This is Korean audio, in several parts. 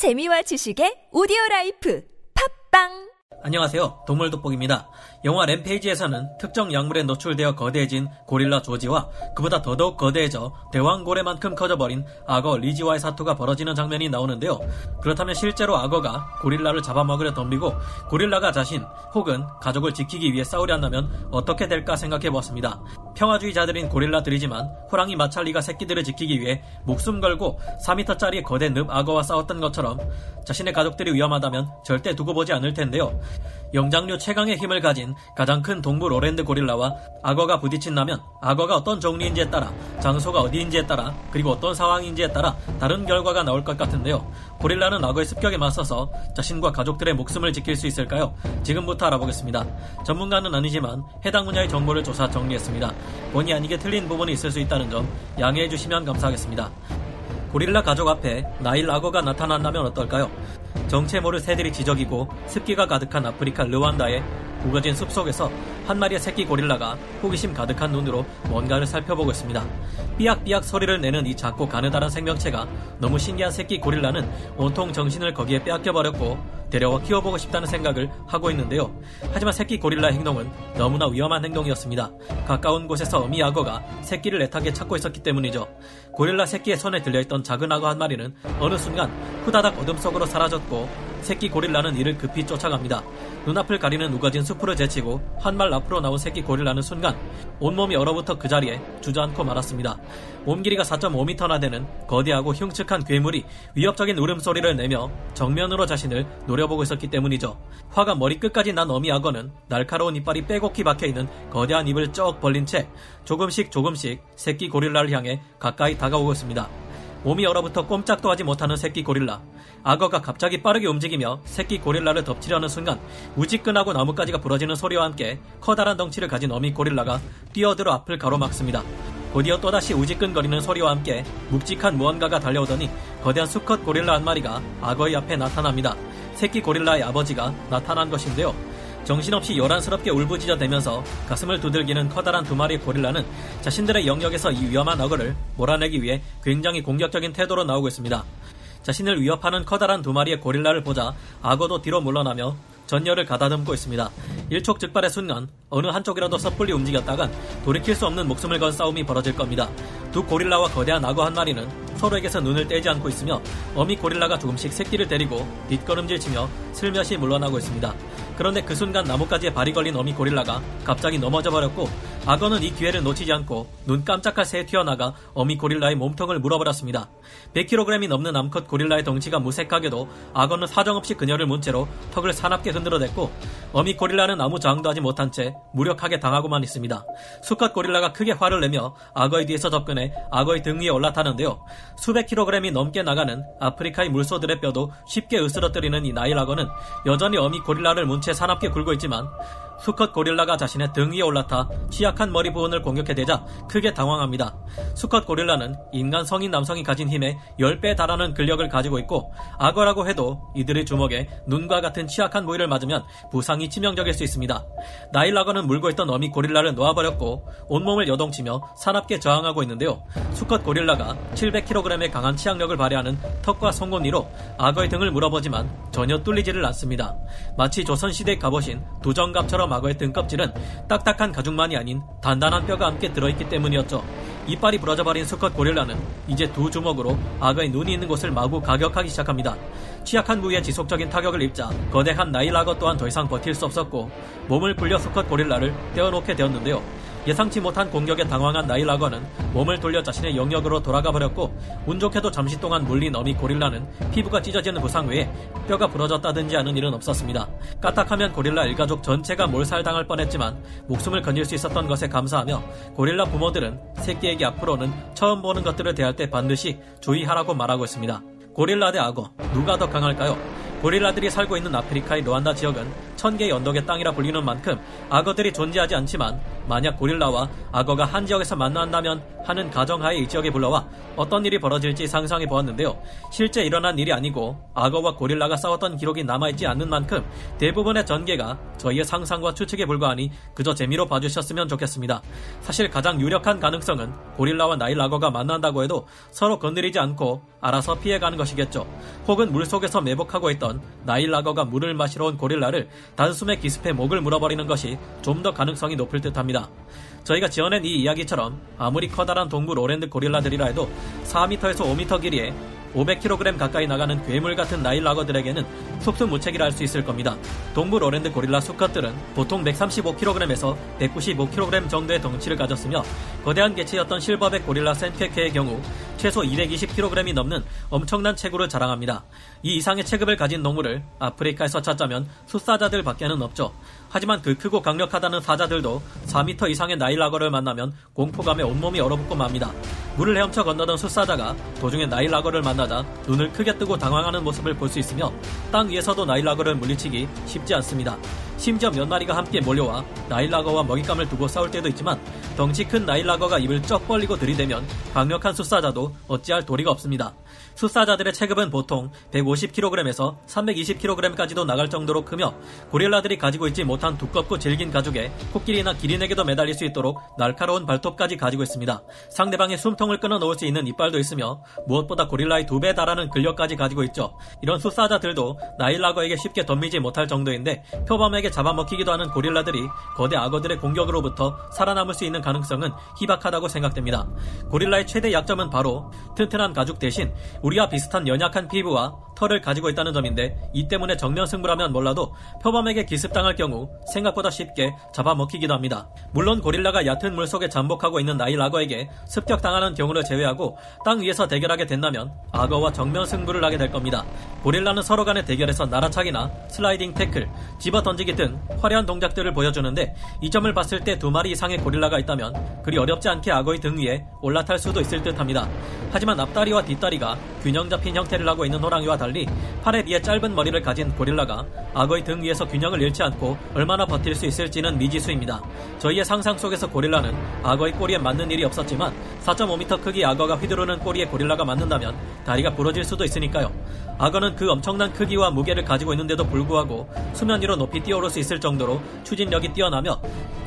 재미와 지식의 오디오 라이프 팟빵 안녕하세요. 동물 돋보기입니다. 영화 램페이지에서는 특정 약물에 노출되어 거대해진 고릴라 조지와 그보다 더더욱 거대해져 대왕고래만큼 커져버린 악어 리지와의 사투가 벌어지는 장면이 나오는데요. 그렇다면 실제로 악어가 고릴라를 잡아먹으려 덤비고 고릴라가 자신 혹은 가족을 지키기 위해 싸우려 한다면 어떻게 될까 생각해 보았습니다. 평화주의자들인 고릴라들이지만 호랑이 마찰리가 새끼들을 지키기 위해 목숨 걸고 4m짜리 거대 늪 악어와 싸웠던 것처럼 자신의 가족들이 위험하다면 절대 두고 보지 않을 텐데요. 영장류 최강의 힘을 가진 가장 큰 동물 오랜드 고릴라와 악어가 부딪힌다면 악어가 어떤 종류인지에 따라 장소가 어디인지에 따라 그리고 어떤 상황인지에 따라 다른 결과가 나올 것 같은데요. 고릴라는 악어의 습격에 맞서서 자신과 가족들의 목숨을 지킬 수 있을까요? 지금부터 알아보겠습니다. 전문가는 아니지만 해당 분야의 정보를 조사 정리했습니다. 본의 아니게 틀린 부분이 있을 수 있다는 점 양해해 주시면 감사하겠습니다. 고릴라 가족 앞에 나일 악어가 나타난다면 어떨까요? 정체 모를 새들이 지적이고 습기가 가득한 아프리카 르완다의 우거진 숲속에서 한 마리의 새끼 고릴라가 호기심 가득한 눈으로 뭔가를 살펴보고 있습니다. 삐약삐약 소리를 내는 이 작고 가느다란 생명체가 너무 신기한 새끼 고릴라는 온통 정신을 거기에 빼앗겨버렸고 데려와 키워보고 싶다는 생각을 하고 있는데요. 하지만 새끼 고릴라의 행동은 너무나 위험한 행동이었습니다. 가까운 곳에서 어미 악어가 새끼를 애타게 찾고 있었기 때문이죠. 고릴라 새끼의 손에 들려있던 작은 악어 한 마리는 어느 순간 후다닥 어둠 속으로 사라졌고 새끼 고릴라는 이를 급히 쫓아갑니다. 눈앞을 가리는 우거진 숲으로 제치고 한 발 앞으로 나온 새끼 고릴라는 순간 온몸이 얼어붙어 그 자리에 주저앉고 말았습니다. 몸 길이가 4.5m나 되는 거대하고 흉측한 괴물이 위협적인 울음소리를 내며 정면으로 자신을 노려보고 있었기 때문이죠. 화가 머리끝까지 난 어미 악어는 날카로운 이빨이 빼곡히 박혀있는 거대한 입을 쩍 벌린 채 조금씩 조금씩 새끼 고릴라를 향해 가까이 다가오고 있습니다. 몸이 얼어붙어 꼼짝도 하지 못하는 새끼 고릴라. 악어가 갑자기 빠르게 움직이며 새끼 고릴라를 덮치려는 순간 우지끈하고 나뭇가지가 부러지는 소리와 함께 커다란 덩치를 가진 어미 고릴라가 뛰어들어 앞을 가로막습니다. 곧이어 또다시 우지끈거리는 소리와 함께 묵직한 무언가가 달려오더니 거대한 수컷 고릴라 한 마리가 악어의 앞에 나타납니다. 새끼 고릴라의 아버지가 나타난 것인데요. 정신없이 요란스럽게 울부짖어 대면서 가슴을 두들기는 커다란 두 마리의 고릴라는 자신들의 영역에서 이 위험한 악어를 몰아내기 위해 굉장히 공격적인 태도로 나오고 있습니다. 자신을 위협하는 커다란 두 마리의 고릴라를 보자 악어도 뒤로 물러나며 전열을 가다듬고 있습니다. 일촉즉발의 순간 어느 한쪽이라도 섣불리 움직였다간 돌이킬 수 없는 목숨을 건 싸움이 벌어질 겁니다. 두 고릴라와 거대한 악어 한 마리는 서로에게서 눈을 떼지 않고 있으며 어미 고릴라가 조금씩 새끼를 데리고 뒷걸음질 치며 슬며시 물러나고 있습니다. 그런데 그 순간 나뭇가지에 발이 걸린 어미 고릴라가 갑자기 넘어져 버렸고 악어는 이 기회를 놓치지 않고 눈 깜짝할 새에 튀어나가 어미 고릴라의 몸통을 물어버렸습니다. 100kg이 넘는 암컷 고릴라의 덩치가 무색하게도 악어는 사정없이 그녀를 문 채로 턱을 사납게 흔들어댔고 어미 고릴라는 아무 저항도 하지 못한 채 무력하게 당하고만 있습니다. 수컷 고릴라가 크게 화를 내며 악어의 뒤에서 접근해 악어의 등 위에 올라타는데요. 수백 킬로그램이 넘게 나가는 아프리카의 물소들의 뼈도 쉽게 으스러뜨리는 이 나일 악어는 여전히 어미 고릴라를 문 채 사납게 굴고 있지만 수컷 고릴라가 자신의 등 위에 올라타 취약한 머리 부분을 공격해 대자 크게 당황합니다. 수컷 고릴라는 인간 성인 남성이 가진 힘의 10배 달하는 근력을 가지고 있고 악어라고 해도 이들의 주먹에 눈과 같은 취약한 부위를 맞으면 부상이 치명적일 수 있습니다. 나일 악어는 물고 있던 어미 고릴라를 놓아버렸고 온몸을 여동치며 사납게 저항하고 있는데요. 수컷 고릴라가 700kg의 강한 치악력을 발휘하는 턱과 송곳니로 악어의 등을 물어보지만 전혀 뚫리지를 않습니다. 마치 조선시대에 가보신 도정갑처럼 악어의 등껍질은 딱딱한 가죽만이 아닌 단단한 뼈가 함께 들어있기 때문이었죠. 이빨이 부러져버린 수컷 고릴라는 이제 두 주먹으로 악어의 눈이 있는 곳을 마구 가격하기 시작합니다. 취약한 부위에 지속적인 타격을 입자 거대한 나일 악어 또한 더 이상 버틸 수 없었고 몸을 굴려 수컷 고릴라를 떼어놓게 되었는데요. 예상치 못한 공격에 당황한 나일 악어는 몸을 돌려 자신의 영역으로 돌아가 버렸고 운 좋게도 잠시 동안 물린 어미 고릴라는 피부가 찢어지는 부상 외에 뼈가 부러졌다든지 하는 일은 없었습니다. 까딱하면 고릴라 일가족 전체가 몰살당할 뻔했지만 목숨을 건질 수 있었던 것에 감사하며 고릴라 부모들은 새끼에게 앞으로는 처음 보는 것들을 대할 때 반드시 주의하라고 말하고 있습니다. 고릴라 대 악어 누가 더 강할까요? 고릴라들이 살고 있는 아프리카의 루안다 지역은 천개의 언덕의 땅이라 불리는 만큼 악어들이 존재하지 않지만 만약 고릴라와 악어가 한 지역에서 만난다면 하는 가정하에 이 지역에 불러와 어떤 일이 벌어질지 상상해 보았는데요. 실제 일어난 일이 아니고 악어와 고릴라가 싸웠던 기록이 남아있지 않는 만큼 대부분의 전개가 저희의 상상과 추측에 불과하니 그저 재미로 봐주셨으면 좋겠습니다. 사실 가장 유력한 가능성은 고릴라와 나일 악어가 만난다고 해도 서로 건드리지 않고 알아서 피해가는 것이겠죠. 혹은 물속에서 매복하고 있던 나일 악어가 물을 마시러 온 고릴라를 단숨에 기습해 목을 물어버리는 것이 좀 더 가능성이 높을 듯합니다. 저희가 지어낸 이 이야기처럼 아무리 커다란 동물 오랜드 고릴라들이라 해도 4m에서 5m 길이에 500kg 가까이 나가는 괴물 같은 나일 악어들에게는 속수무책이라 할 수 있을 겁니다. 동물 오랜드 고릴라 수컷들은 보통 135kg에서 195kg 정도의 덩치를 가졌으며 거대한 개체였던 실버백 고릴라 센케케의 경우 최소 220kg이 넘는 엄청난 체구를 자랑합니다. 이 이상의 체급을 가진 동물을 아프리카에서 찾자면 숫사자들 밖에는 없죠. 하지만 그 크고 강력하다는 사자들도 4m 이상의 나일 악어를 만나면 공포감에 온몸이 얼어붙고 맙니다. 물을 헤엄쳐 건너던 숫사자가 도중에 나일 악어를 만나자 눈을 크게 뜨고 당황하는 모습을 볼 수 있으며 땅 위에서도 나일 악어를 물리치기 쉽지 않습니다. 심지어 몇 마리가 함께 몰려와 나일 악어와 먹잇감을 두고 싸울 때도 있지만 덩치 큰 나일 악어가 입을 쩍 벌리고 들이대면 강력한 숫사자도 어찌할 도리가 없습니다. 숫사자들의 체급은 보통 150kg에서 320kg까지도 나갈 정도로 크며 고릴라들이 가지고 있지 못한 두껍고 질긴 가죽에 코끼리나 기린에게도 매달릴 수 있도록 날카로운 발톱까지 가지고 있습니다. 상대방의 숨통을 끊어 놓을 수 있는 이빨도 있으며 무엇보다 고릴라의 두배 달하는 근력까지 가지고 있죠. 이런 숫사자들도 나일 악어에게 쉽게 덤비지 못할 정도인데 표범에게 잡아먹히기도 하는 고릴라들이 거대 악어들의 공격으로부터 살아남을 수 있는 가능성은 희박하다고 생각됩니다. 고릴라의 최대 약점은 바로 튼튼한 가죽 대신 우리와 비슷한 연약한 피부와 털을 가지고 있다는 점인데 이 때문에 정면 승부라면 몰라도 표범에게 기습당할 경우 생각보다 쉽게 잡아먹히기도 합니다. 물론 고릴라가 얕은 물속에 잠복하고 있는 나일 악어에게 습격당하는 경우를 제외하고 땅 위에서 대결하게 된다면 악어와 정면 승부를 하게 될 겁니다. 고릴라는 서로 간의 대결에서 날아차기나 슬라이딩 태클, 집어 던지기 등 화려한 동작들을 보여주는데 이 점을 봤을 때 두 마리 이상의 고릴라가 있다면 그리 어렵지 않게 악어의 등 위에 올라탈 수도 있을 듯합니다. 하지만 앞다리와 뒷다리가 균형 잡힌 형태를 하고 있는 호랑이와 달리 팔에 비해 짧은 머리를 가진 고릴라가 악어의 등 위에서 균형을 잃지 않고 얼마나 버틸 수 있을지는 미지수입니다. 저희의 상상 속에서 고릴라는 악어의 꼬리에 맞는 일이 없었지만 4.5m 크기 악어가 휘두르는 꼬리에 고릴라가 맞는다면 다리가 부러질 수도 있으니까요. 악어는 그 엄청난 크기와 무게를 가지고 있는데도 불구하고 수면 위로 높이 뛰어오를 수 있을 정도로 추진력이 뛰어나며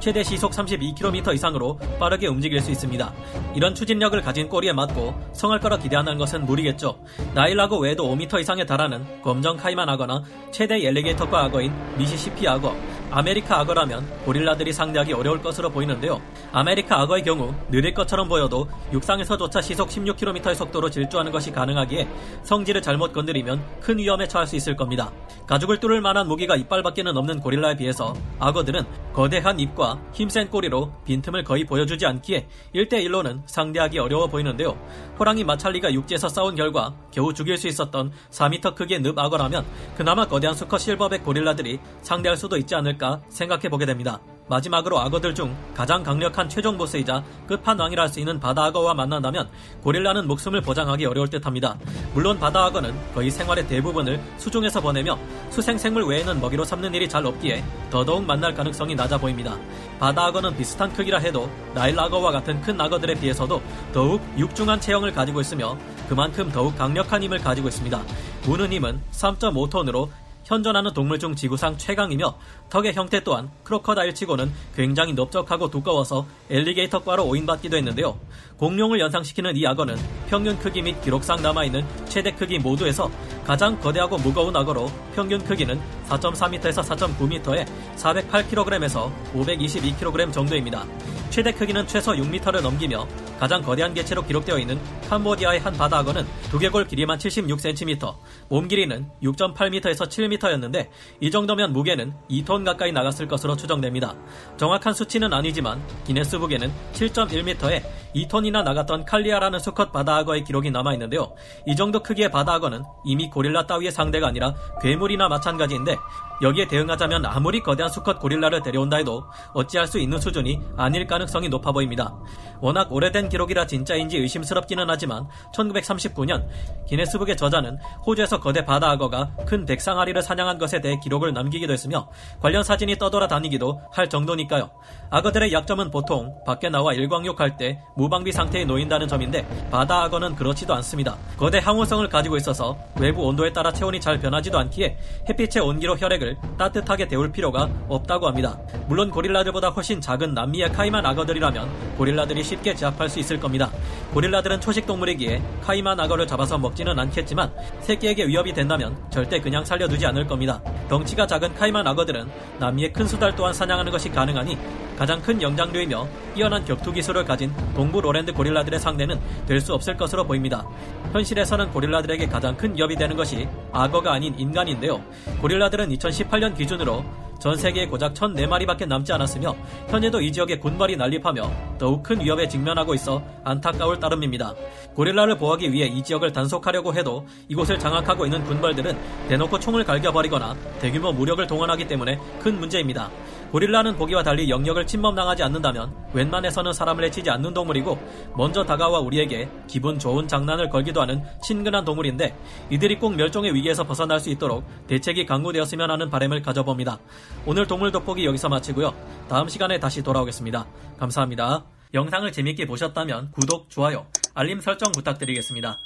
최대 시속 32km 이상으로 빠르게 움직일 수 있습니다. 이런 추진력을 가진 꼬리에 맞고 성할 거라 기대하는 것은 무리겠죠. 나일악어 외에도 5m 이상에 달하는 검정 카이만 악어나 최대 alligator과 악어인 미시시피 악어, 아메리카 악어라면 고릴라들이 상대하기 어려울 것으로 보이는데요. 아메리카 악어의 경우 느릴 것처럼 보여도 육상에서조차 시속 16km의 속도로 질주하는 것이 가능하기에 성질을 잘못 건드리면 큰 위험에 처할 수 있을 겁니다. 가죽을 뚫을 만한 무기가 이빨밖에는 없는 고릴라에 비해서 악어들은 거대한 입과 힘센 꼬리로 빈틈을 거의 보여주지 않기에 1대1로는 상대하기 어려워 보이는데요. 호랑이 마찰리가 육지에서 싸운 결과 겨우 죽일 수 있었던 4m 크기의 늪 악어라면 그나마 거대한 수컷 실버백 고릴라들이 상대할 수도 있지 않을까 생각해 보게 됩니다. 마지막으로 악어들 중 가장 강력한 최종 보스이자 끝판왕이라 할 수 있는 바다 악어와 만난다면 고릴라는 목숨을 보장하기 어려울 듯합니다. 물론 바다 악어는 거의 생활의 대부분을 수중에서 보내며 수생생물 외에는 먹이로 삼는 일이 잘 없기에 더더욱 만날 가능성이 낮아 보입니다. 바다 악어는 비슷한 크기라 해도 나일 악어와 같은 큰 악어들에 비해서도 더욱 육중한 체형을 가지고 있으며 그만큼 더욱 강력한 힘을 가지고 있습니다. 무는 힘은 3.5톤으로 현존하는 동물 중 지구상 최강이며 턱의 형태 또한 크로커다일치고는 굉장히 넓적하고 두꺼워서 엘리게이터과로 오인받기도 했는데요. 공룡을 연상시키는 이 악어는 평균 크기 및 기록상 남아있는 최대 크기 모두에서 가장 거대하고 무거운 악어로 평균 크기는 4.4m에서 4.9m에 408kg에서 522kg 정도입니다. 최대 크기는 최소 6m를 넘기며 가장 거대한 개체로 기록되어 있는 캄보디아의 한 바다 악어는 두개골 길이만 76cm, 몸 길이는 6.8m에서 7m였는데 이 정도면 무게는 2톤 가까이 나갔을 것으로 추정됩니다. 정확한 수치는 아니지만 기네스북에는 7.1m에 2톤이 번이나 나갔던 칼리아라는 수컷 바다악어의 기록이 남아있는데요. 이 정도 크기의 바다악어는 이미 고릴라 따위의 상대가 아니라 괴물이나 마찬가지인데 여기에 대응하자면 아무리 거대한 수컷 고릴라를 데려온다 해도 어찌할 수 있는 수준이 아닐 가능성이 높아 보입니다. 워낙 오래된 기록이라 진짜인지 의심스럽기는 하지만 1939년 기네스북의 저자는 호주에서 거대 바다악어가 큰 백상아리를 사냥한 것에 대해 기록을 남기기도 했으며 관련 사진이 떠돌아 다니기도 할 정도니까요. 악어들의 약점은 보통 밖에 나와 일광욕할 때 무방비 상태에 놓인다는 점인데 바다악어는 그렇지도 않습니다. 거대 항온성을 가지고 있어서 외부 온도에 따라 체온이 잘 변하지도 않기에 햇빛의 온기로 혈액을 따뜻하게 데울 필요가 없다고 합니다. 물론 고릴라들보다 훨씬 작은 남미의 카이만 악어들이라면 고릴라들이 쉽게 제압할 수 있을 겁니다. 고릴라들은 초식 동물이기에 카이만 악어를 잡아서 먹지는 않겠지만 새끼에게 위협이 된다면 절대 그냥 살려두지 않을 겁니다. 덩치가 작은 카이만 악어들은 남미의 큰 수달 또한 사냥하는 것이 가능하니 가장 큰 영장류이며 뛰어난 격투 기술을 가진 동부 로랜드 고릴라들의 상대는 될 수 없을 것으로 보입니다. 현실에서는 고릴라들에게 가장 큰 위협이 되는 것이 악어가 아닌 인간인데요. 고릴라들은 2018년 기준으로 전 세계에 고작 1,004마리밖에 남지 않았으며 현재도 이 지역에 군발이 난립하며 더욱 큰 위협에 직면하고 있어 안타까울 따름입니다. 고릴라를 보호하기 위해 이 지역을 단속하려고 해도 이곳을 장악하고 있는 군발들은 대놓고 총을 갈겨버리거나 대규모 무력을 동원하기 때문에 큰 문제입니다. 고릴라는 보기와 달리 영역을 침범당하지 않는다면 웬만해서는 사람을 해치지 않는 동물이고 먼저 다가와 우리에게 기분 좋은 장난을 걸기도 하는 친근한 동물인데 이들이 꼭 멸종의 위기에서 벗어날 수 있도록 대책이 강구되었으면 하는 바람을 가져봅니다. 오늘 동물 돋보기 여기서 마치고요. 다음 시간에 다시 돌아오겠습니다. 감사합니다. 영상을 재밌게 보셨다면 구독, 좋아요, 알림 설정 부탁드리겠습니다.